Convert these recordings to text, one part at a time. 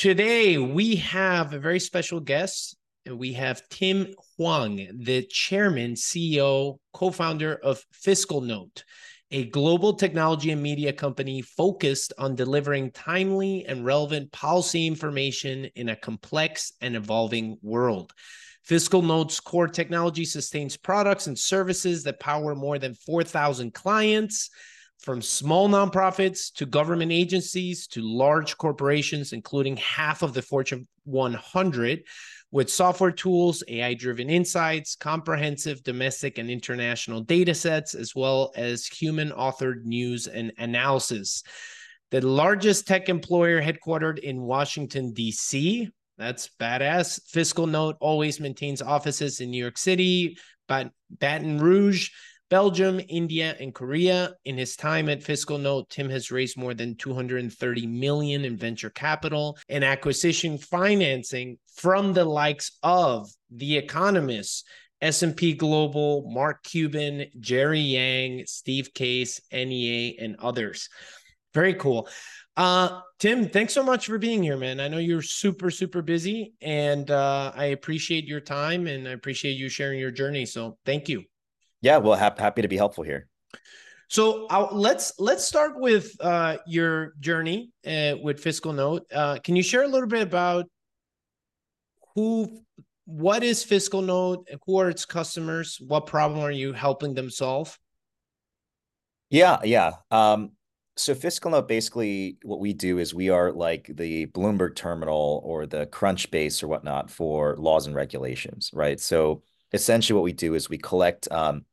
today we have a very special guest. We have Tim Hwang, the chairman, CEO, co founder of FiscalNote, a global technology and media company focused on delivering timely and relevant policy information in a complex and evolving world. FiscalNote's core technology sustains products and services that power more than 4,000 clients from small nonprofits to government agencies to large corporations, including half of the Fortune 100, with software tools, AI driven insights, comprehensive domestic and international data sets, as well as human authored news and analysis. The largest tech employer headquartered in Washington, D.C. That's badass. Fiscal Note always maintains offices in New York City, but Baton Rouge, Belgium, India, and Korea. In his time at Fiscal Note, Tim has raised more than 230 million in venture capital and acquisition financing from the likes of The Economist, S&P Global, Mark Cuban, Jerry Yang, Steve Case, NEA, and others. Very cool. Uh, Tim, thanks so much for being here, man. I know you're super, super busy, and uh, I appreciate your time and I appreciate you sharing your journey. So thank you. Yeah, well, ha- happy to be helpful here. So let's let's start with uh, your journey uh, with FiscalNote. Uh, can you share a little bit about who, what is Fiscal Note? who are its customers, what problem are you helping them solve? Yeah, yeah. Um, so FiscalNote basically what we do is we are like the Bloomberg terminal or the Crunchbase or whatnot for laws and regulations, right? So essentially what we do is we collect um,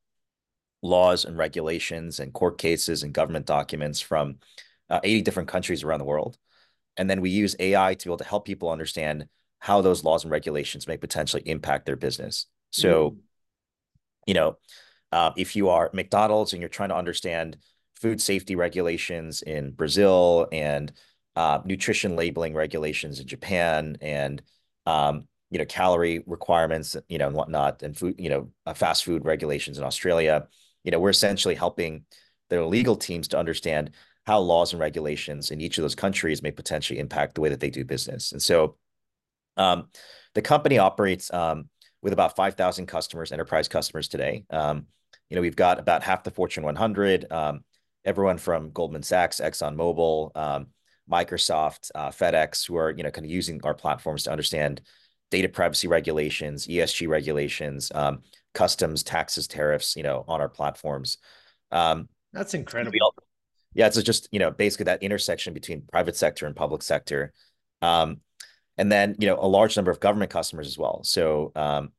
laws and regulations and court cases and government documents from uh, 80 different countries around the world. And then we use AI to be able to help people understand how those laws and regulations may potentially impact their business. So, mm. you know, uh, if you are McDonald's and you're trying to understand food safety regulations in Brazil and uh, nutrition labeling regulations in Japan and um, you know calorie requirements you know and whatnot and food you know uh, fast food regulations in Australia you know, we're essentially helping their legal teams to understand how laws and regulations in each of those countries may potentially impact the way that they do business. And so um, the company operates um, with about 5,000 customers, enterprise customers today. Um, you know, we've got about half the Fortune 100, um, everyone from Goldman Sachs, ExxonMobil, um, Microsoft, uh, FedEx, who are, you know, kind of using our platforms to understand data privacy regulations, ESG regulations, um, customs, taxes, tariffs, you know, on our platforms. Um, That's incredible. yeah, it's just you know basically that intersection between private sector and public sector, um, and then you know a large number of government customers as well. So um,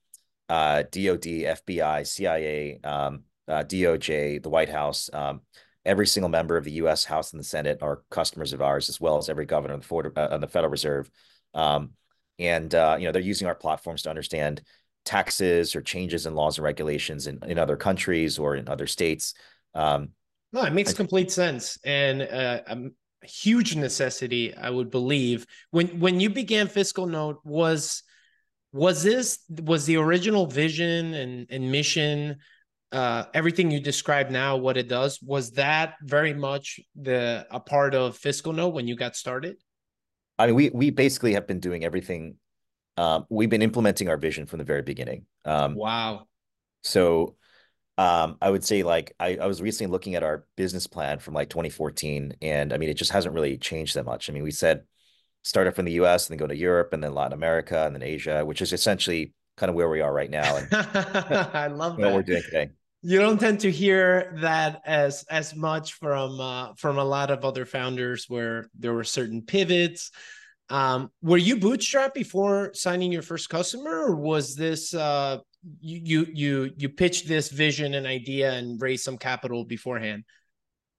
uh, DoD, FBI, CIA, um, uh, DOJ, the White House. Um, every single member of the U.S. House and the Senate are customers of ours, as well as every governor of the, uh, the Federal Reserve. Um, and uh, you know they're using our platforms to understand taxes or changes in laws and regulations in, in other countries or in other states. Um, no, it makes I, complete sense and uh, a huge necessity, I would believe. When when you began Fiscal Note, was was this was the original vision and, and mission uh, everything you described now, what it does, was that very much the a part of Fiscal Note when you got started? I mean, we we basically have been doing everything um, we've been implementing our vision from the very beginning. Um, wow. So um, I would say like I, I was recently looking at our business plan from like 2014, and I mean it just hasn't really changed that much. I mean we said start up from the U.S. and then go to Europe and then Latin America and then Asia, which is essentially kind of where we are right now. And I love what we're doing today. You don't tend to hear that as as much from uh, from a lot of other founders where there were certain pivots um, were you bootstrapped before signing your first customer, or was this uh, you you you pitched this vision and idea and raised some capital beforehand?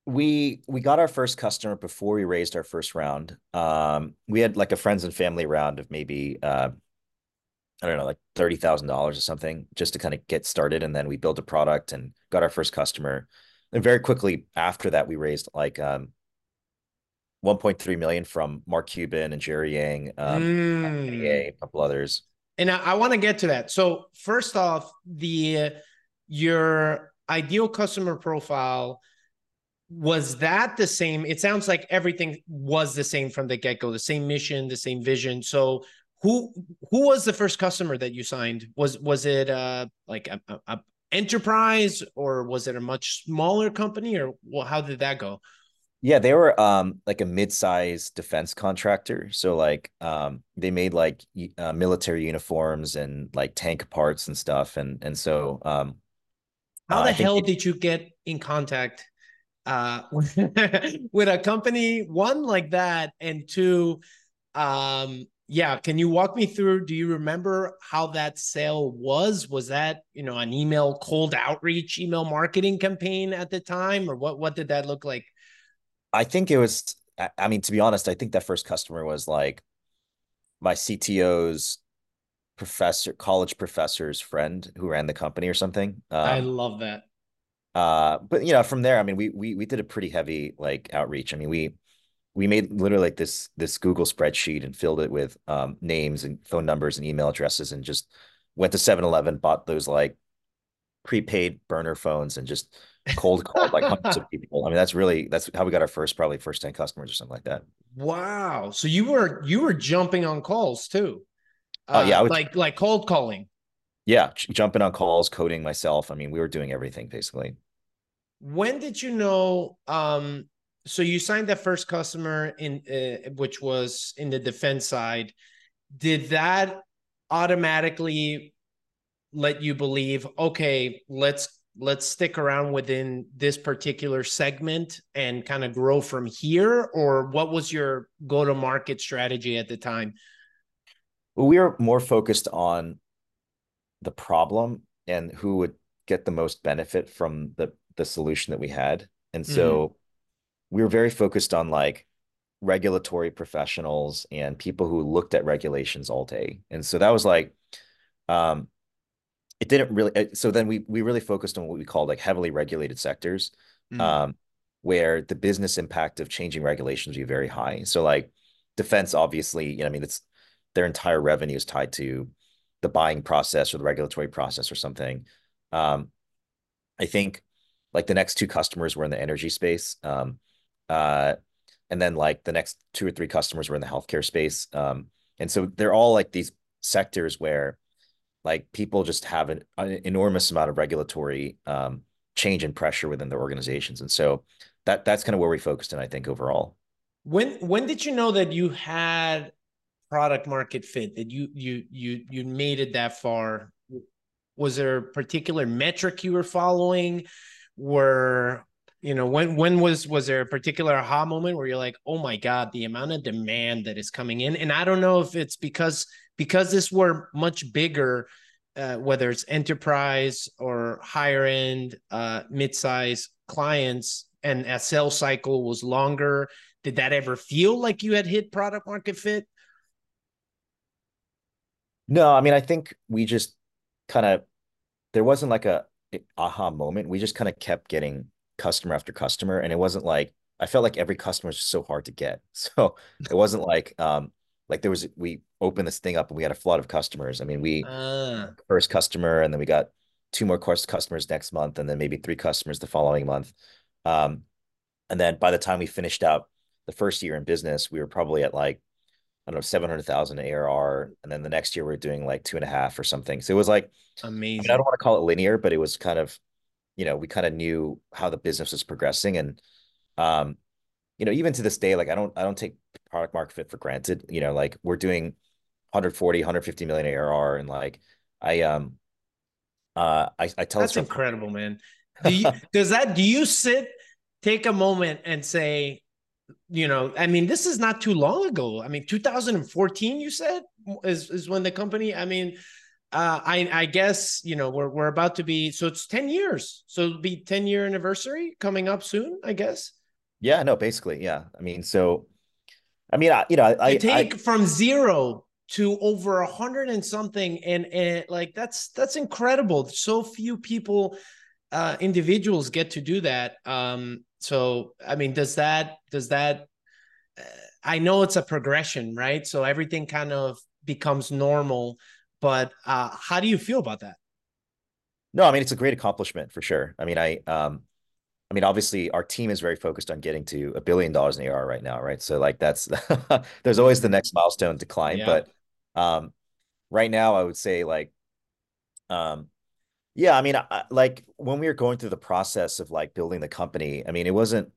We we got our first customer before we raised our first round. Um, we had like a friends and family round of maybe uh, I don't know, like thirty thousand dollars or something, just to kind of get started, and then we built a product and got our first customer. And very quickly after that, we raised like um, 1.3 million from Mark Cuban and Jerry Yang, um, mm. a couple others. And I, I want to get to that. So first off, the your ideal customer profile was that the same? It sounds like everything was the same from the get go, the same mission, the same vision. So who who was the first customer that you signed? Was was it uh like a, a, a enterprise or was it a much smaller company or well, how did that go? Yeah, they were um like a mid-sized defense contractor. So like um they made like uh, military uniforms and like tank parts and stuff and and so um how uh, the hell did you get in contact uh with a company one like that and two um yeah can you walk me through do you remember how that sale was was that you know an email cold outreach email marketing campaign at the time or what what did that look like i think it was i mean to be honest i think that first customer was like my cto's professor college professor's friend who ran the company or something um, i love that. uh but you know from there i mean we we we did a pretty heavy like outreach. I mean we we made literally like this this Google spreadsheet and filled it with um, names and phone numbers and email addresses and just went to 7-Eleven, bought those like prepaid burner phones and just cold called like hundreds of people. I mean, that's really that's how we got our first probably first 10 customers or something like that. Wow. So you were you were jumping on calls too. Oh uh, yeah, would, like like cold calling. Yeah, jumping on calls, coding myself. I mean, we were doing everything basically. When did you know um so you signed that first customer in uh, which was in the defense side did that automatically let you believe okay let's let's stick around within this particular segment and kind of grow from here? Or what was your go to market strategy at the time? Well, we were more focused on the problem and who would get the most benefit from the the solution that we had. And so mm-hmm. we were very focused on like regulatory professionals and people who looked at regulations all day. And so that was like, um, it didn't really, so then we, we really focused on what we called like heavily regulated sectors, mm. um, where the business impact of changing regulations would be very high. So like defense, obviously, you know, I mean, it's their entire revenue is tied to the buying process or the regulatory process or something. Um, I think like the next two customers were in the energy space. Um, uh, and then like the next two or three customers were in the healthcare space. Um, and so they're all like these sectors where like people just have an, an enormous amount of regulatory um, change and pressure within their organizations. And so that that's kind of where we focused in, I think, overall. When when did you know that you had product market fit that you you you you made it that far? Was there a particular metric you were following? Were you know when when was was there a particular aha moment where you're like oh my god the amount of demand that is coming in and i don't know if it's because because this were much bigger uh, whether it's enterprise or higher end uh mid-size clients and a sales cycle was longer did that ever feel like you had hit product market fit? No i mean i think we just kind of there wasn't like a aha moment. We just kind of kept getting customer after customer and it wasn't like i felt like every customer was so hard to get. So it wasn't like um like there was we opened this thing up and we had a flood of customers i mean we uh. first customer and then we got two more course customers next month and then maybe three customers the following month um and then by the time we finished up the first year in business we were probably at like I don't know, 700,000 ARR. And then the next year we are doing like two and a half or something. So it was like amazing. I, mean, I don't want to call it linear, but it was kind of you know, we kind of knew how the business was progressing. And, um, you know, even to this day, like I don't, I don't take product market fit for granted, you know, like we're doing 140, 150 million ARR. And like, I, um, uh, I, I tell that's incredible, man. Do you, does that, do you sit, take a moment and say, you know, I mean, this is not too long ago. I mean, 2014, you said is, is when the company, I mean, uh, I I guess you know we're we're about to be so it's ten years, so it'll be ten year anniversary coming up soon. I guess. Yeah. No. Basically, yeah. I mean, so, I mean, I, you know, I, I take I, from zero to over a hundred and something, and and like that's that's incredible. So few people, uh, individuals get to do that. Um. So I mean, does that does that? Uh, I know it's a progression, right? So everything kind of becomes normal but uh, how do you feel about that? No, I mean it's a great accomplishment for sure. I mean, I um, I mean, obviously, our team is very focused on getting to a billion dollars in ARR right now, right? So like that's there's always the Mm-hmm. next milestone to climb, Yeah. but um, right now I would say like um, yeah, I mean, I, like when we were going through the process of like building the company, I mean, it wasn't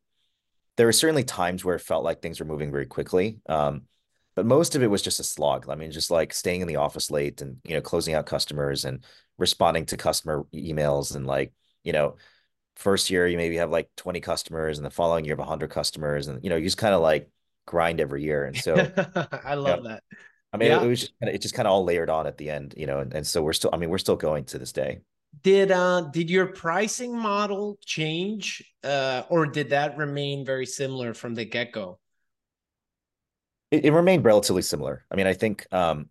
there were certainly times where it felt like things were moving very quickly. Um, but most of it was just a slog. I mean, just like staying in the office late and, you know, closing out customers and responding to customer emails and like, you know, first year you maybe have like 20 customers and the following year have 100 customers and you know, you just kind of like grind every year. And so, I you know, love that. I mean, it, Yeah. it was just kind of, it just kind of all layered on at the end, you know, and, and so we're still, I mean, we're still going to this day. Did uh did your pricing model change uh or did that remain very similar from the get-go? It, it remained relatively similar. I mean, I think, um,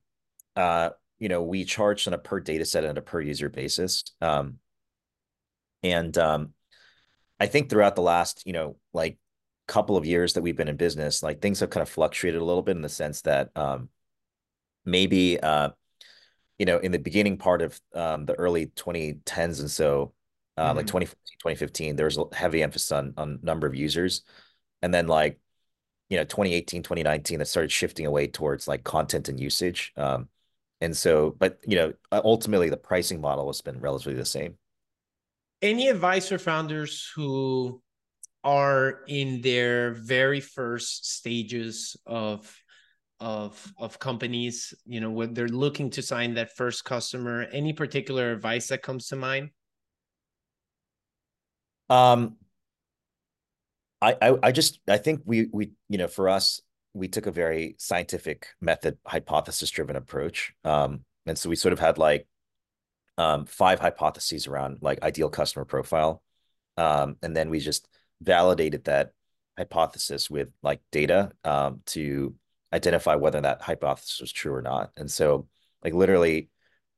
uh, you know, we charged on a per data set and a per user basis. Um, and um, I think throughout the last, you know, like couple of years that we've been in business, like things have kind of fluctuated a little bit in the sense that um, maybe uh, you know, in the beginning part of um, the early 2010s and so, um, like Mhm. 2014, 2015, there was a heavy emphasis on on number of users. And then like, you know, 2018, 2019, that started shifting away towards like content and usage. Um, and so, but you know, ultimately the pricing model has been relatively the same. Any advice for founders who are in their very first stages of of of companies, you know, when they're looking to sign that first customer, any particular advice that comes to mind? Um, I, I I just I think we we you know for us we took a very scientific method hypothesis driven approach. Um, and so we sort of had like um five hypotheses around like ideal customer profile. Um, and then we just validated that hypothesis with like data um to identify whether that hypothesis was true or not. And so like literally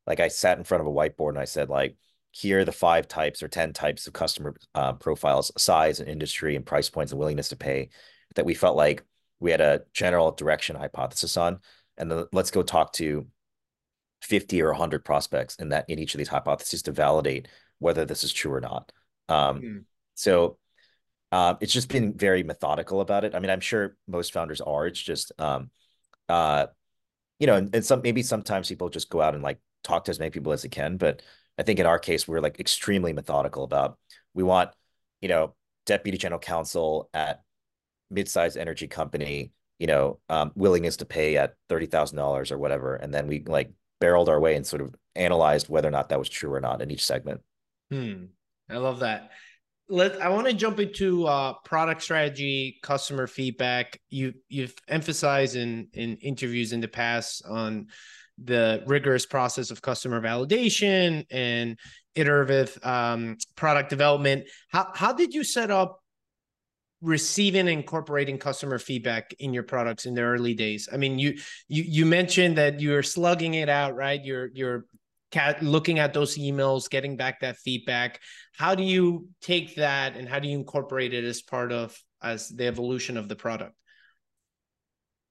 like I sat in front of a whiteboard and I said like here are the five types or 10 types of customer uh, profiles, size and industry and price points and willingness to pay that we felt like we had a general direction hypothesis on. And then let's go talk to 50 or 100 prospects in that in each of these hypotheses to validate whether this is true or not. Um, Mhm. so uh, it's just been very methodical about it. I mean, I'm sure most founders are. It's just um, uh, you know, and, and some maybe sometimes people just go out and like talk to as many people as they can. But I think in our case, we're like extremely methodical about we want, you know, deputy general counsel at mid-sized energy company, you know, um, willingness to pay at thirty thousand dollars or whatever, and then we like barreled our way and sort of analyzed whether or not that was true or not in each segment. Hmm. I love that. Let I want to jump into uh, product strategy, customer feedback. You you've emphasized in in interviews in the past on the rigorous process of customer validation and iterative um, product development. How how did you set up receiving and incorporating customer feedback in your products in the early days? I mean, you you you mentioned that you're slugging it out, right? You're you're cat looking at those emails, getting back that feedback. How do you take that and how do you incorporate it as part of as the evolution of the product?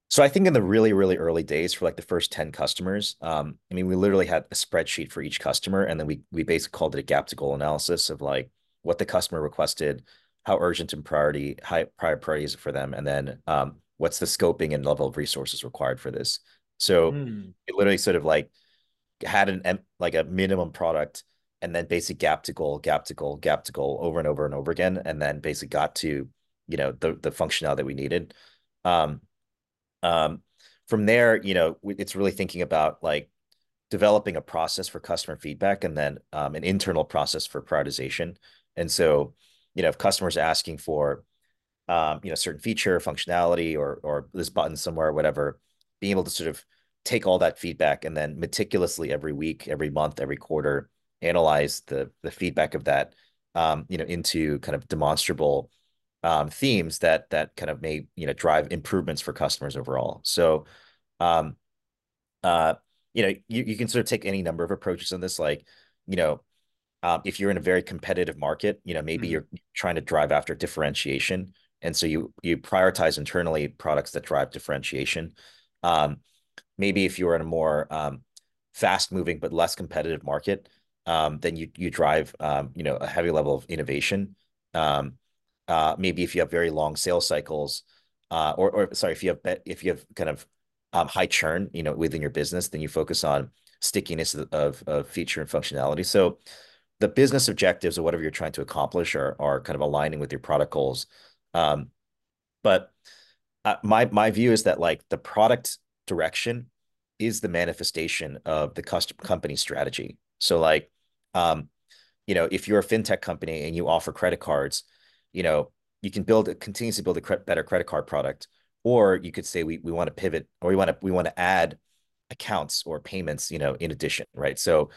So I think in the really, really early days for like the first 10 customers, um, I mean, we literally had a spreadsheet for each customer, and then we we basically called it a gap to goal analysis of like what the customer requested, how urgent and priority, high prior priority is it for them, and then um, what's the scoping and level of resources required for this. So Hmm. it literally sort of like had an like a minimum product and then basic gap to goal, gap to goal, gap to goal over and over and over again, and then basically got to, you know, the the functionality that we needed. Um, um, from there, you know, it's really thinking about like developing a process for customer feedback and then um, an internal process for prioritization. And so, you know, if customers asking for, um, you know, certain feature, functionality, or or this button somewhere, or whatever, being able to sort of take all that feedback and then meticulously every week, every month, every quarter, analyze the the feedback of that, um, you know, into kind of demonstrable um, themes that that kind of may you know drive improvements for customers overall. So, um, uh, you know, you you can sort of take any number of approaches on this, like, you know, um, if you're in a very competitive market, you know, maybe Mhm. you're trying to drive after differentiation, and so you you prioritize internally products that drive differentiation. Um, maybe if you're in a more um, fast moving but less competitive market, um, then you you drive um, you know a heavy level of innovation. Um, uh, maybe if you have very long sales cycles, uh, or or sorry, if you have if you have kind of um, high churn, you know, within your business, then you focus on stickiness of, of feature and functionality. So the business objectives or whatever you're trying to accomplish are are kind of aligning with your product goals. Um, but uh, my my view is that like the product direction is the manifestation of the custom company strategy. So like, um, you know, if you're a fintech company and you offer credit cards, you know, you can build it, continues to build a cre better credit card product, or you could say we we want to pivot or we want to we want to add accounts or payments, you know, in addition, right? So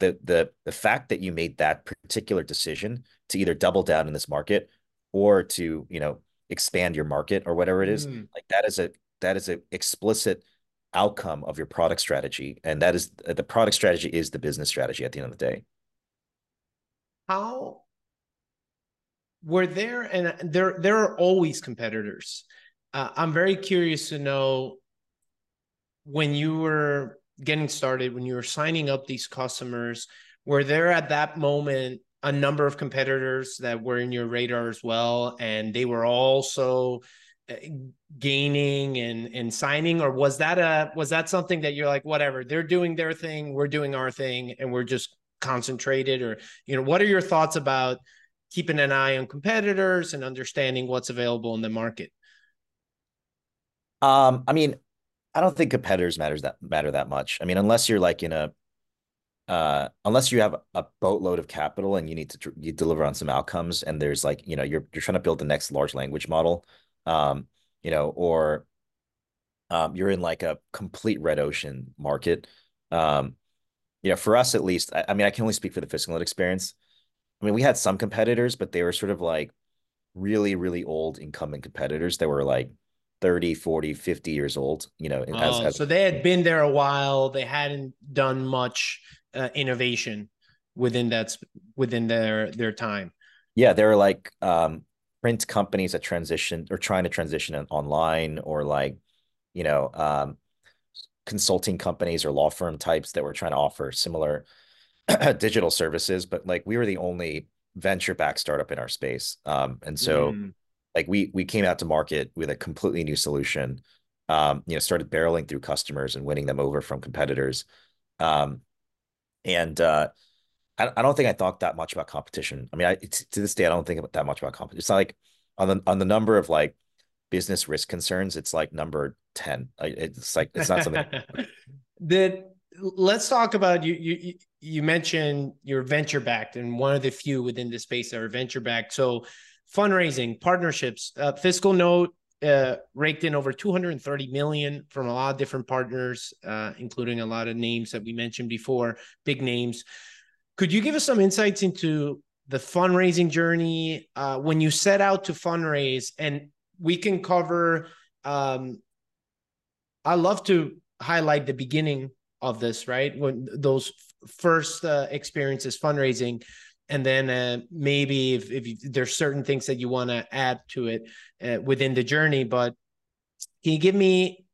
the the the fact that you made that particular decision to either double down in this market or to, you know, expand your market or whatever it is, mm. like that is a that is an explicit outcome of your product strategy. And that is the product strategy is the business strategy at the end of the day. How were there and there there are always competitors. Uh, i'm very curious to know when you were getting started when you were signing up these customers were there at that moment a number of competitors that were in your radar as well and they were also uh, gaining and and signing or was that a was that something that you're like whatever they're doing their thing we're doing our thing and we're just concentrated or you know what are your thoughts about keeping an eye on competitors and understanding what's available in the market? Um, I mean, I don't think competitors matters that matter that much. I mean, unless you're like in a uh unless you have a boatload of capital and you need to you deliver on some outcomes and there's like you know you're you're trying to build the next large language model um you know or um you're in like a complete red ocean market um you know for us at least I, I mean I can only speak for the FiscalNote experience I mean, we had some competitors, but they were sort of like really, really old incumbent competitors that were like 30, 40, 50 years old, you know. Oh, as, as, so they had been there a while. They hadn't done much uh, innovation within that within their their time. Yeah, they were like um, print companies that transition or trying to transition online or like, you know, um, consulting companies or law firm types that were trying to offer similar digital services, but like we were the only venture backed startup in our space. Um, and so mm. Like we we came out to market with a completely new solution. Um, you know, started barreling through customers and winning them over from competitors. Um, and uh, I, I don't think I thought that much about competition. I mean, I to this day I don't think about that much about competition. It's not like on the on the number of like business risk concerns, it's like number 10. It's like it's not something that let's talk about you you you mentioned you're venture backed and one of the few within the space that are venture backed so fundraising partnerships. Uh, FiscalNote uh, raked in over 230 million from a lot of different partners uh, including a lot of names that we mentioned before big names. Could you give us some insights into the fundraising journey uh, when you set out to fundraise? And we can cover um, i love to highlight the beginning of this, right? When those first uh, experiences fundraising, and then uh, maybe if, if you, there's certain things that you want to add to it uh, within the journey. But can you give me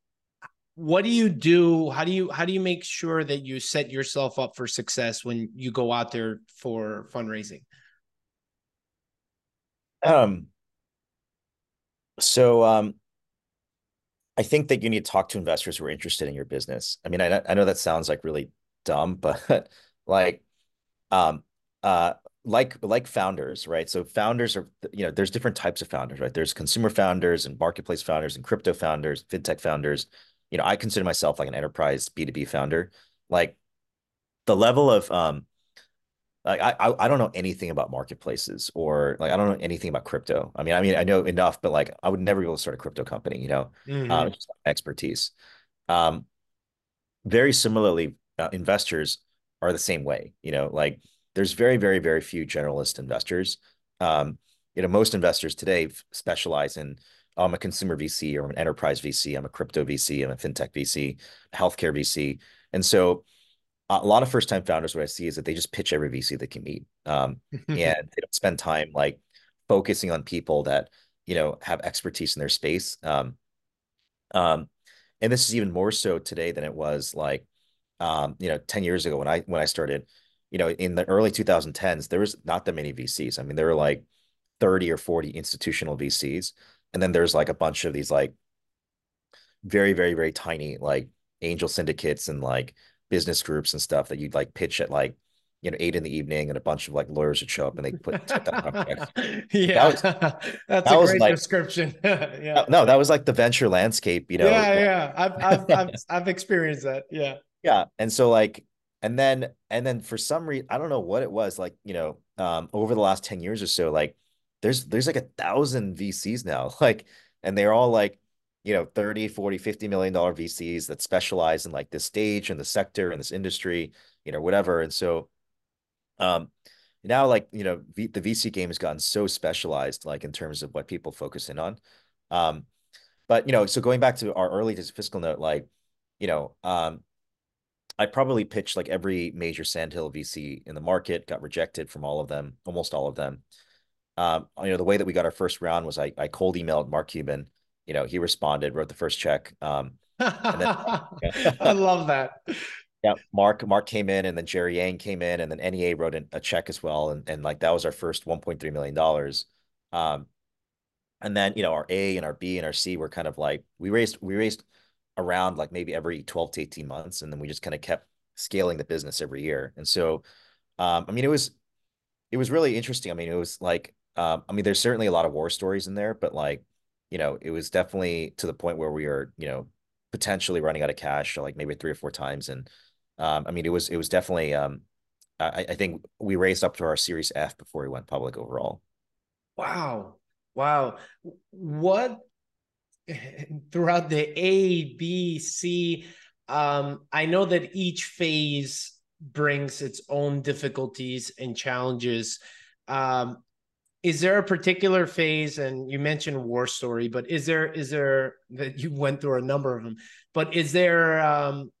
what do you do? How do you how do you make sure that you set yourself up for success when you go out there for fundraising? Um. So um, I think that you need to talk to investors who are interested in your business. I mean, I I know that sounds like really dumb, but like, um, uh, like like founders, right? So founders are you know there's different types of founders, right? There's consumer founders and marketplace founders and crypto founders, fintech founders. You know, I consider myself like an enterprise B2B founder. Like the level of um like I I don't know anything about marketplaces or like I don't know anything about crypto. I mean, I mean I know enough, but like I would never be able to start a crypto company. You know, mm-hmm. uh, expertise. Um, very similarly, uh, investors are the same way. You know, like there's very very very few generalist investors. Um, you know, most investors today specialize in oh, I'm a consumer VC or I'm an enterprise VC. I'm a crypto VC. I'm a fintech VC, healthcare VC, and so a lot of first time founders, what I see is that they just pitch every VC they can meet. Um, and they don't spend time like focusing on people that, you know, have expertise in their space. Um, um, and this is even more so today than it was like, um, you know, 10 years ago when I, when I started, you know, in the early 2010s, there was not that many VCs. I mean, there were like 30 or 40 institutional VCs. And then there's like a bunch of these like very, very, very tiny like angel syndicates and like business groups and stuff that you'd like pitch at like you know eight in the evening and a bunch of like lawyers would show up and they put yeah. That was, that's that a great like, description. Yeah. no that was like the venture landscape you know. Yeah yeah. I've, I've, I've, I've experienced that. Yeah. Yeah and so like and then and then for some reason i don't know what it was like you know um over the last 10 years or so like there's there's like a thousand vcs now like and they're all like you know 30 40 50 million dollar vcs that specialize in like this stage and the sector and this industry you know whatever. And so um now like you know v, the vc game has gotten so specialized like in terms of what people focus in on. Um but you know so going back to our early fiscal note, like you know um I probably pitched like every major Sandhill VC in the market, got rejected from all of them, almost all of them. Um, you know, the way that we got our first round was I, I cold emailed Mark Cuban. You know, he responded, wrote the first check. Um, then, I love that. Yeah, Mark Mark came in, and then Jerry Yang came in, and then NEA wrote a check as well, and and like that was our first 1.3 million dollars. Um, and then you know our A and our B and our C were kind of like we raised we raised around like maybe every 12 to 18 months. And then we just kind of kept scaling the business every year. And so, um, I mean, it was, it was really interesting. I mean, it was like, um, I mean, there's certainly a lot of war stories in there, but like, you know, it was definitely to the point where we are, you know, potentially running out of cash like maybe three or four times. And, um, I mean, it was, it was definitely, um, I, I think we raised up to our series F before we went public overall. Wow. Wow. What throughout the A, B, C. Um, I know that each phase brings its own difficulties and challenges. Um, is there a particular phase and you mentioned war story but is there is there that you went through a number of them but is there um,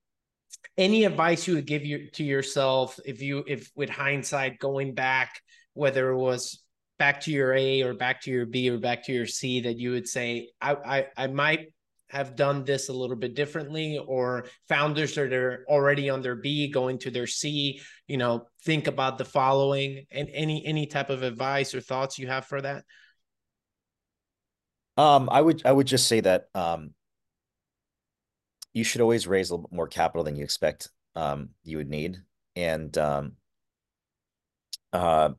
any advice you would give you to yourself if you if with hindsight going back whether it was back to your A or back to your B or back to your C that you would say, I, I, I might have done this a little bit differently or founders that are already on their b going to their c you know think about the following and any any type of advice or thoughts you have for that? Um i would i would just say that um you should always raise a little bit more capital than you expect um you would need. And um uh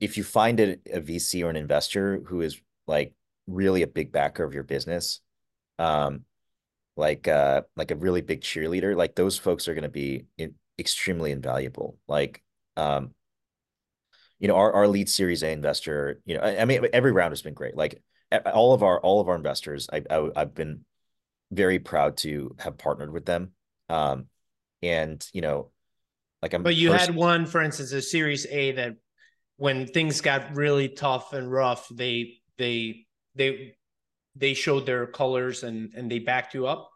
if you find a, a VC or an investor who is like really a big backer of your business, um, like uh, like a really big cheerleader, like those folks are going to be in, extremely invaluable. Like, um, you know, our our lead Series A investor, you know, I, I mean, every round has been great. Like all of our all of our investors, I, I I've been very proud to have partnered with them. Um, and you know, like I'm. But you had one, for instance, a Series A that when things got really tough and rough, they they they they showed their colors and and they backed you up.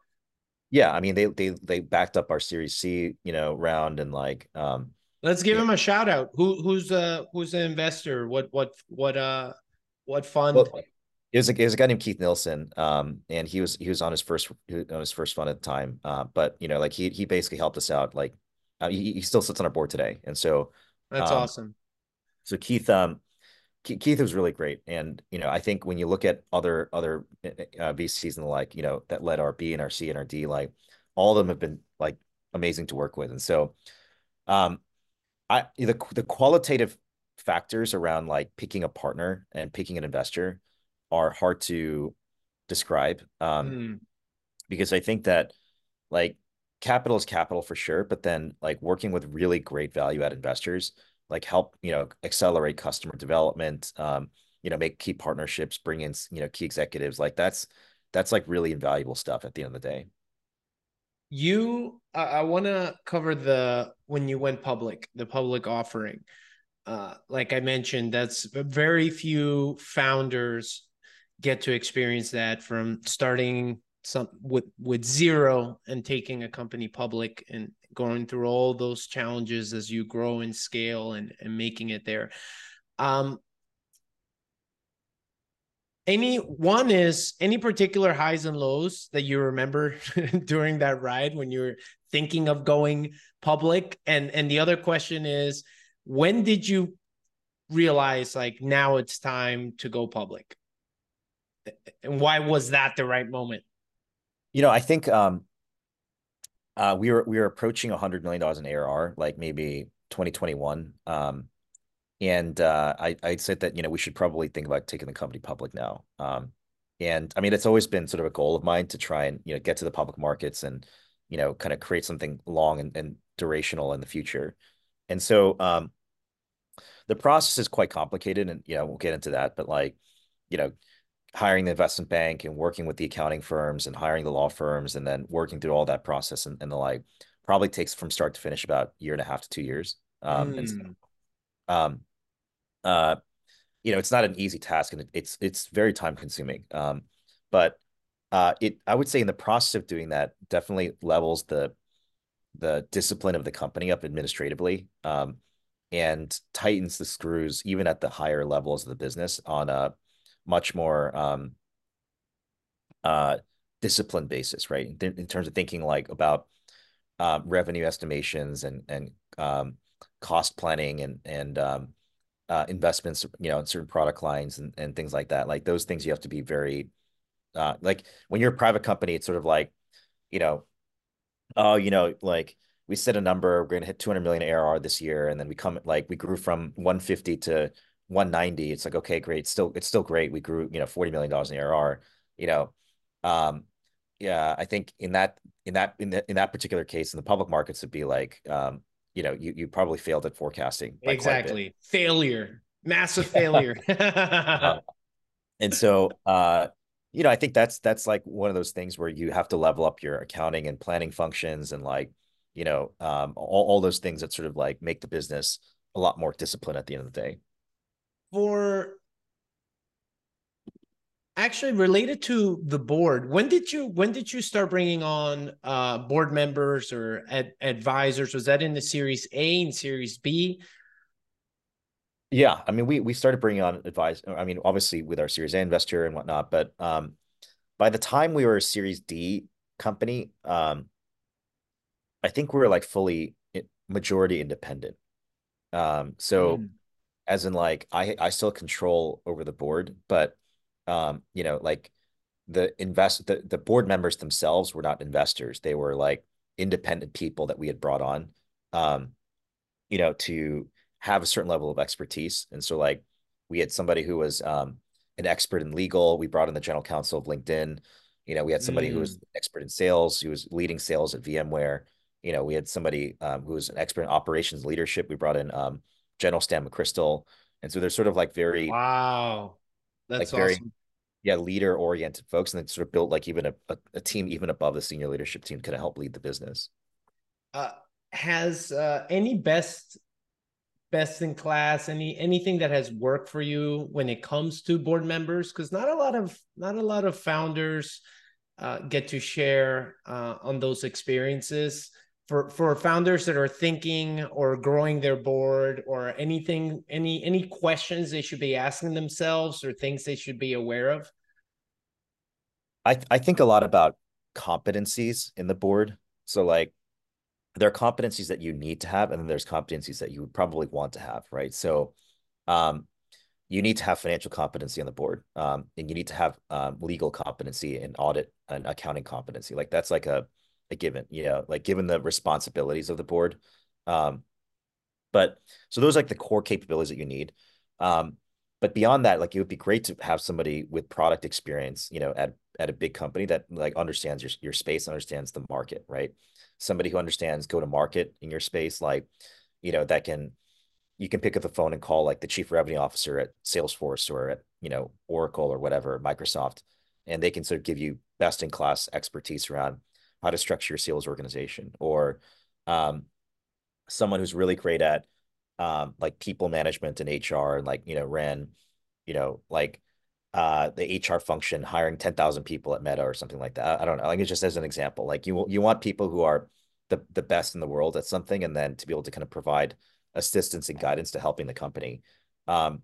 Yeah, I mean they they they backed up our Series C, you know, round and like um Let's give yeah. him a shout out. Who who's uh who's the investor? What what what uh what fund? Well, it was, a, it was a guy named Keith Nielsen, um, and he was he was on his first on his first fund at the time. Uh, but you know, like he he basically helped us out. Like uh, he, he still sits on our board today, and so that's um, awesome. So Keith, um, Keith was really great, and you know, I think when you look at other other uh, VCs and the like, you know, that led our B and our C and our D, like all of them have been like amazing to work with, and so, um, I the the qualitative factors around like picking a partner and picking an investor are hard to describe, um, mm. because I think that like capital is capital for sure, but then like working with really great value add investors like help you know accelerate customer development um you know make key partnerships bring in you know key executives like that's that's like really invaluable stuff at the end of the day. You uh, i want to cover the when you went public the public offering. Uh like i mentioned that's very few founders get to experience that from starting some with with zero and taking a company public and going through all those challenges as you grow and scale and, and making it there. Um, any one is any particular highs and lows that you remember during that ride when you were thinking of going public and and the other question is when did you realize like now it's time to go public? And why was that the right moment? You know, I think um uh we were we were approaching hundred million dollars in ARR, like maybe 2021. Um and uh I I said that, you know, we should probably think about taking the company public now. Um and I mean it's always been sort of a goal of mine to try and, you know, get to the public markets and, you know, kind of create something long and, and durational in the future. And so um the process is quite complicated and you know we'll get into that but like you know hiring the investment bank and working with the accounting firms and hiring the law firms and then working through all that process and, and the like probably takes from start to finish about a year and a half to two years um mm. and so, hmm. um uh you know it's not an easy task and it, it's it's very time consuming um but uh it i would say in the process of doing that definitely levels the the discipline of the company up administratively um and tightens the screws even at the higher levels of the business on a much more um, uh, disciplined basis, right? In, in, terms of thinking like about uh, revenue estimations and and um, cost planning and and um, uh, investments, you know, in certain product lines and, and things like that. Like those things you have to be very uh, like when you're a private company, it's sort of like, you know, oh, you know, like we set a number, we're going to hit 200 million ARR this year. And then we come like, we grew from 150 to 190. It's like, okay, great. It's still, it's still great. We grew, you know, $40 million in ARR, you know, um, yeah, I think in that, in that, in, the, in that particular case, in the public markets, would be like, um, you know, you, you probably failed at forecasting. Exactly. Failure, massive failure. uh, and so, uh, you know, I think that's, that's like one of those things where you have to level up your accounting and planning functions and like, you know, um, all, all those things that sort of like make the business a lot more disciplined at the end of the day. For actually related to the board, when did you when did you start bringing on uh, board members or ad- advisors? Was that in the Series A and Series B? Yeah, I mean, we we started bringing on advice. I mean, obviously with our Series A investor and whatnot, but um, by the time we were a Series D company, um, I think we are like fully majority independent. Um, so mm. As in like I I still control over the board, but um, you know, like the invest the, the board members themselves were not investors. They were like independent people that we had brought on um, you know, to have a certain level of expertise. And so like we had somebody who was um an expert in legal. We brought in the general counsel of LinkedIn. You know, we had somebody mm. who was mm. expert in sales, who was leading sales at VMware you know, we had somebody um, who was an expert in operations leadership. We brought in um, General Stan McChrystal. And so they're sort of like very wow, that's like awesome. yeah, leader oriented folks, and they sort of built like even a, a, a, team even above the senior leadership team to help lead the business. Uh, has uh, any best best in class any anything that has worked for you when it comes to board members because not a lot of not a lot of founders uh, get to share uh, on those experiences for for founders that are thinking or growing their board or anything any any questions they should be asking themselves or things they should be aware of? I i think a lot about competencies in the board. So like there are competencies that you need to have and then there's competencies that you would probably want to have right? So um you need to have financial competency on the board um and you need to have um, legal competency and audit and accounting competency. Like that's like a given, you know, like given the responsibilities of the board. Um, but so those are like the core capabilities that you need. Um, but beyond that, like it would be great to have somebody with product experience, you know, at at a big company that like understands your your space, understands the market, right? Somebody who understands go to market in your space, like, you know, that can you can pick up the phone and call like the chief revenue officer at Salesforce or at, you know, Oracle or whatever, Microsoft, and they can sort of give you best in class expertise around how to structure your sales organization or um, someone who's really great at um, like people management and HR and like, you know, ran, you know, like uh, the HR function hiring 10,000 people at Meta or something like that. I don't know. Like it's just as an example, like you, you want people who are the, the best in the world at something and then to be able to kind of provide assistance and guidance to helping the company. Um,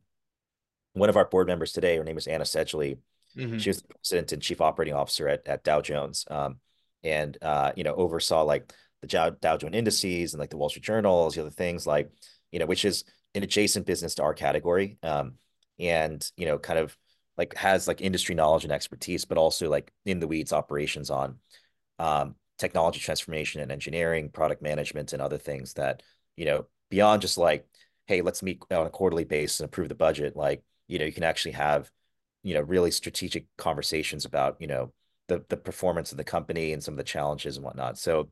one of our board members today, her name is Anna Sedgley. Mm-hmm. She was the president and chief operating officer at, at Dow Jones. Um, and uh, you know oversaw like the Dow, Dow Jones indices and like the Wall Street Journals, the other things like you know, which is an adjacent business to our category, um, and you know, kind of like has like industry knowledge and expertise, but also like in the weeds operations on um, technology transformation and engineering, product management, and other things that you know beyond just like, hey, let's meet on a quarterly basis and approve the budget. Like, you know, you can actually have you know really strategic conversations about you know the the performance of the company and some of the challenges and whatnot. So,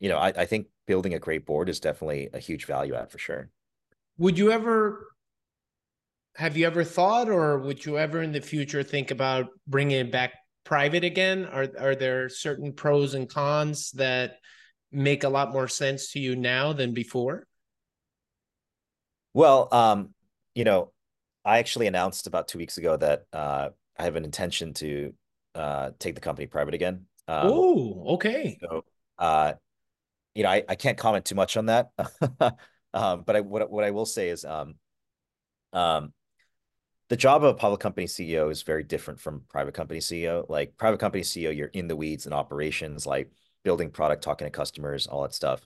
you know, I, I think building a great board is definitely a huge value add for sure. Would you ever have you ever thought or would you ever in the future think about bringing it back private again are are there certain pros and cons that make a lot more sense to you now than before well um you know i actually announced about two weeks ago that uh i have an intention to uh take the company private again um, oh okay so uh you know I, I can't comment too much on that um but i what, what i will say is um um the job of a public company CEO is very different from private company CEO. Like private company CEO, you're in the weeds and operations, like building product, talking to customers, all that stuff.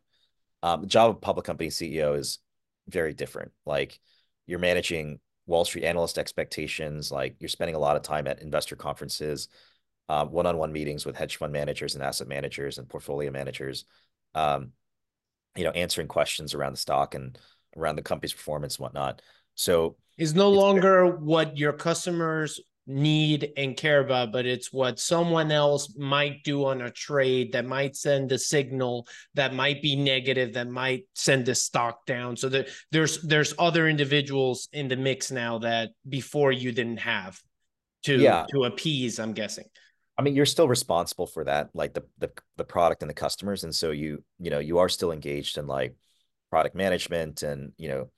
Um, the job of public company CEO is very different. Like you're managing Wall Street analyst expectations. Like you're spending a lot of time at investor conferences, uh, one-on-one meetings with hedge fund managers and asset managers and portfolio managers. Um, you know, answering questions around the stock and around the company's performance and whatnot. So is no longer what your customers need and care about, but it's what someone else might do on a trade that might send a signal that might be negative, that might send the stock down. So that there's there's other individuals in the mix now that before you didn't have to yeah. to appease, I'm guessing. I mean, you're still responsible for that, like the the the product and the customers. And so you, you know, you are still engaged in like product management and, you know,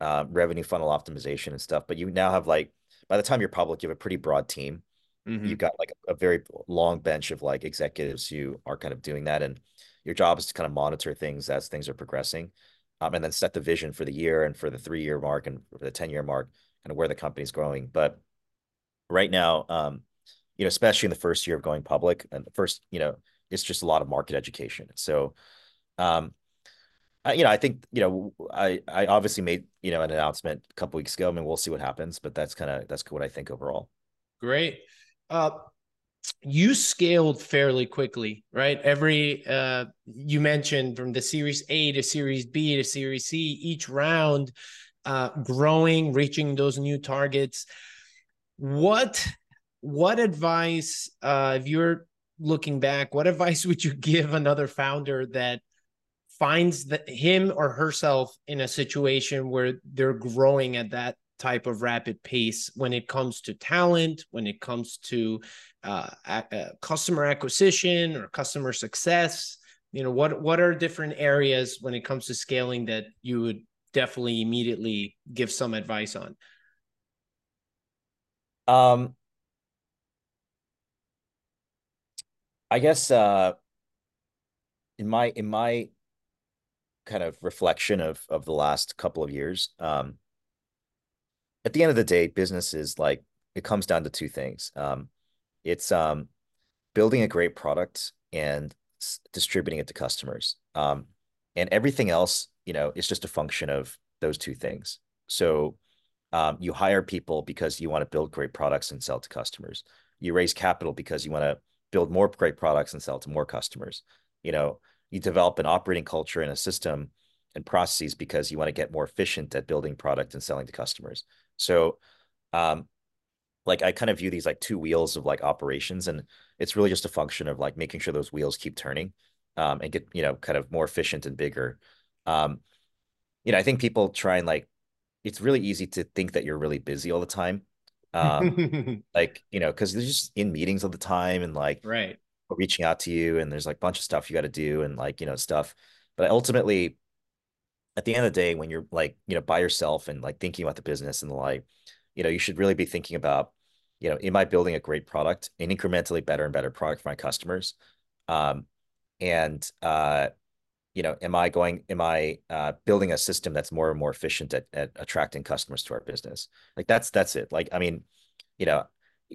uh, revenue funnel optimization and stuff. But you now have like by the time you're public, you have a pretty broad team. Mm-hmm. You've got like a, a, very long bench of like executives who are kind of doing that, and your job is to kind of monitor things as things are progressing, um, and then set the vision for the year and for the three year mark and for the ten year mark, kind of where the company's growing. But right now, um, you know, especially in the first year of going public, and the first, you know, it's just a lot of market education. So, um, I, you know, I think you know, I I obviously made you know an announcement a couple weeks ago. I mean, we'll see what happens, but that's kind of that's what I think overall. Great. Uh, you scaled fairly quickly, right? Every uh, you mentioned from the Series A to Series B to Series C, each round, uh, growing, reaching those new targets. What what advice, uh, if you're looking back, what advice would you give another founder that finds that him or herself in a situation where they're growing at that type of rapid pace when it comes to talent, when it comes to uh, customer acquisition or customer success. You know, what what are different areas when it comes to scaling that you would definitely immediately give some advice on? Um, I guess uh, in my in my kind of reflection of of the last couple of years. Um, at the end of the day, business is like it comes down to two things. Um, it's um, building a great product and distributing it to customers. Um, and everything else, you know, is just a function of those two things. So um, you hire people because you want to build great products and sell to customers. You raise capital because you want to build more great products and sell to more customers. You know, you develop an operating culture and a system and processes because you want to get more efficient at building product and selling to customers. So, um, like I kind of view these like two wheels of like operations, and it's really just a function of like making sure those wheels keep turning, um, and get you know kind of more efficient and bigger. Um, you know, I think people try and like, it's really easy to think that you're really busy all the time, um, like you know, because they're just in meetings all the time and like right. reaching out to you and there's like a bunch of stuff you got to do and like you know stuff. But ultimately at the end of the day when you're like you know by yourself and like thinking about the business and the like you know you should really be thinking about you know am i building a great product an incrementally better and better product for my customers? Um and uh you know am i going am i uh building a system that's more and more efficient at, at attracting customers to our business? Like that's that's it. Like i mean you know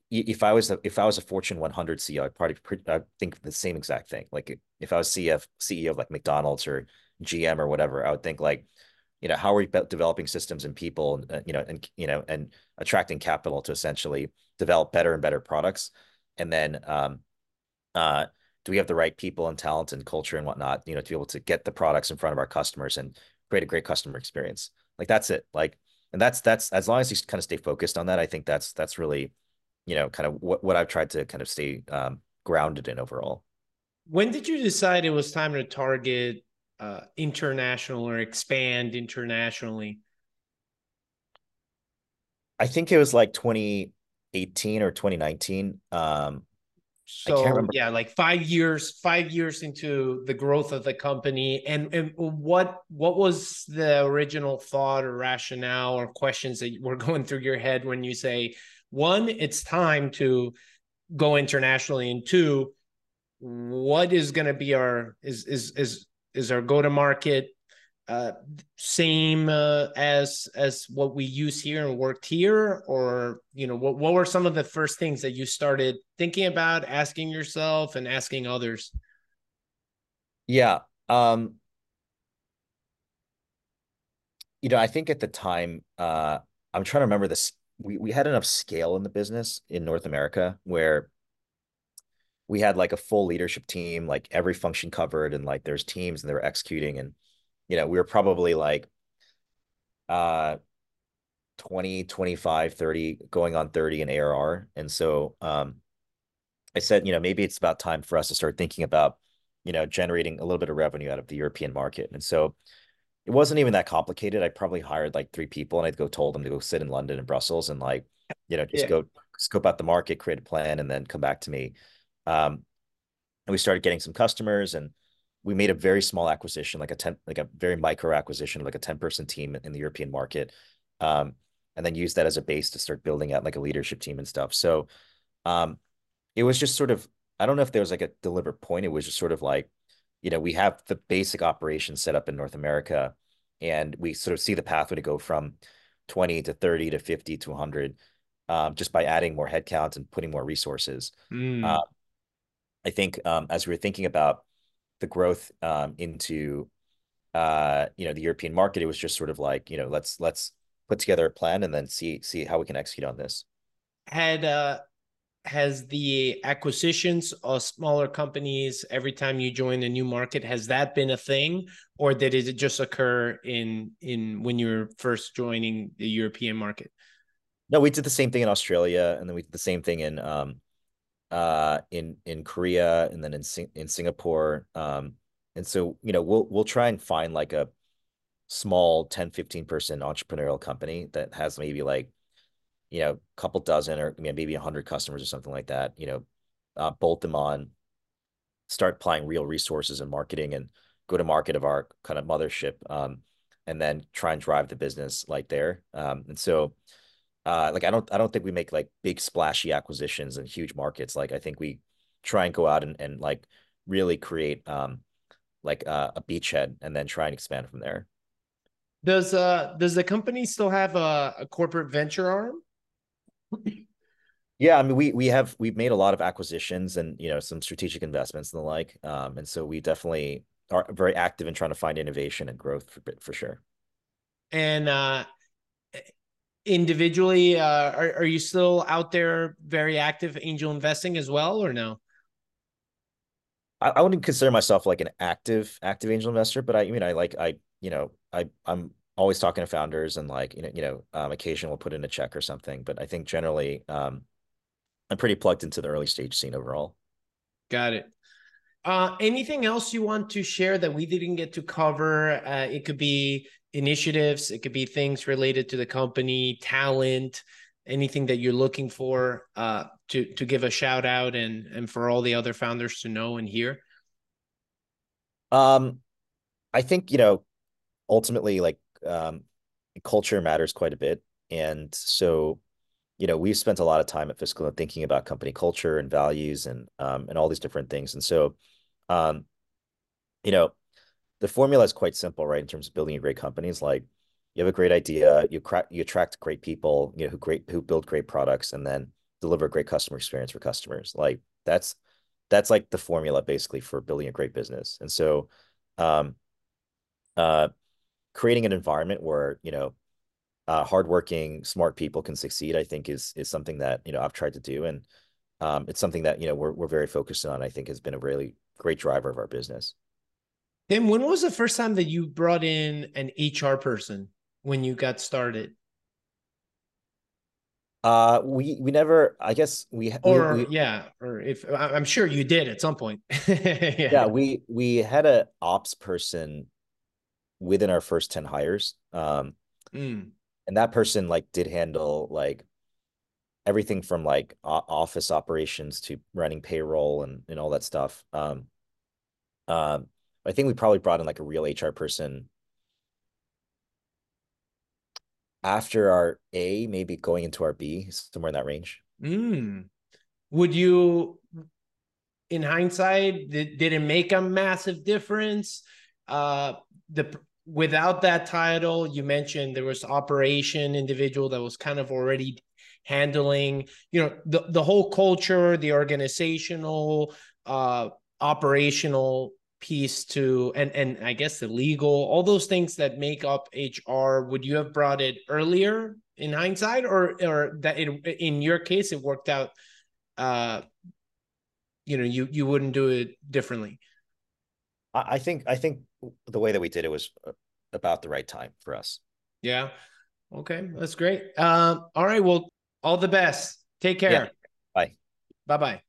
if I was a, if I was a Fortune 100 CEO, I'd probably I think the same exact thing. Like if I was CF CEO of like McDonald's or GM or whatever, I would think like, you know, how are we developing systems and people, uh, you know, and you know, and attracting capital to essentially develop better and better products, and then um, uh, do we have the right people and talent and culture and whatnot, you know, to be able to get the products in front of our customers and create a great customer experience. Like that's it. Like, and that's that's as long as you kind of stay focused on that, I think that's that's really, you know, kind of what what I've tried to kind of stay um, grounded in overall. When did you decide it was time to target uh, international or expand internationally? I think it was like 2018 or 2019. Um, so yeah, like five years, five years into the growth of the company, and and what what was the original thought or rationale or questions that were going through your head when you say one, it's time to go internationally, and two, what is going to be our is is is is our go to market uh, same uh, as as what we use here and worked here? Or you know what what were some of the first things that you started thinking about asking yourself and asking others? Yeah um you know i think at the time uh i'm trying to remember this we, we had enough scale in the business in north america where we had like a full leadership team like every function covered and like there's teams and they were executing and you know, we were probably like uh 20, 25, 30, going on 30 in ARR. And so um I said, you know, maybe it's about time for us to start thinking about, you know, generating a little bit of revenue out of the European market. And so it wasn't even that complicated. I probably hired like three people and I'd go told them to go sit in London and Brussels and like, you know, just yeah. go scope out the market, create a plan, and then come back to me. Um, and we started getting some customers and we made a very small acquisition, like a 10, like a very micro acquisition, like a 10 person team in the European market. Um, and then use that as a base to start building out like a leadership team and stuff. So um, it was just sort of, I don't know if there was like a deliberate point. It was just sort of like, you know, we have the basic operations set up in North America and we sort of see the pathway to go from 20 to 30 to 50 to 100 um, just by adding more headcount and putting more resources. Mm. Uh, I think um, as we were thinking about the growth um, into uh, you know the European market, it was just sort of like you know let's let's put together a plan and then see see how we can execute on this. Had uh, has the acquisitions of smaller companies every time you join a new market has that been a thing, or did it just occur in in when you were first joining the European market? No, we did the same thing in Australia, and then we did the same thing in um, uh, in in Korea and then in in Singapore. Um, and so you know we'll we'll try and find like a small 10 15 person entrepreneurial company that has maybe like you know a couple dozen or maybe 100 customers or something like that you know uh, bolt them on start applying real resources and marketing and go to market of our kind of mothership um, and then try and drive the business like there um, and so uh, like I don't I don't think we make like big splashy acquisitions in huge markets. Like I think we try and go out and, and like really create um like uh, a beachhead and then try and expand from there. Does uh does the company still have a, a corporate venture arm? yeah, I mean we we have we've made a lot of acquisitions and you know some strategic investments and the like. Um, and so we definitely are very active in trying to find innovation and growth for for sure. And uh individually uh, are, are you still out there very active angel investing as well or no? I, I wouldn't consider myself like an active active angel investor but i, I mean i like i you know i i'm always talking to founders and like you know you know um, occasionally we'll put in a check or something but i think generally um i'm pretty plugged into the early stage scene overall. Got it. Uh, anything else you want to share that we didn't get to cover? Uh, it could be initiatives, it could be things related to the company, talent, anything that you're looking for uh, to to give a shout out and and for all the other founders to know and hear. Um, I think you know, ultimately, like um, culture matters quite a bit, and so you know we've spent a lot of time at FiscalNote thinking about company culture and values and um, and all these different things, and so um, you know, the formula is quite simple, right? In terms of building a great company, is like you have a great idea, you crack, you attract great people, you know, who great who build great products, and then deliver a great customer experience for customers. Like that's that's like the formula basically for building a great business. And so, um, uh, creating an environment where you know uh, hardworking, smart people can succeed, I think is is something that you know I've tried to do, and um, it's something that you know we're we're very focused on. I think has been a really great driver of our business. Tim, when was the first time that you brought in an HR person when you got started? Uh, we we never. I guess we or we, yeah, or if I'm sure you did at some point. yeah. yeah, we we had a ops person within our first ten hires. Um, mm and that person like did handle like everything from like office operations to running payroll and and all that stuff. Um, um, I think we probably brought in like a real HR person after our A, maybe going into our B, somewhere in that range. Mm. Would you, in hindsight, did, did it make a massive difference? Uh, the without that title, you mentioned there was operation individual that was kind of already handling, you know, the, the whole culture, the organizational, uh, operational piece to and and I guess the legal, all those things that make up HR. Would you have brought it earlier in hindsight, or or that it, in your case it worked out? Uh, you know, you you wouldn't do it differently. I think I think the way that we did it was uh, about the right time for us. Yeah. Okay, that's great. Um, all right. Well, all the best. Take care. Yeah. Bye. Bye bye.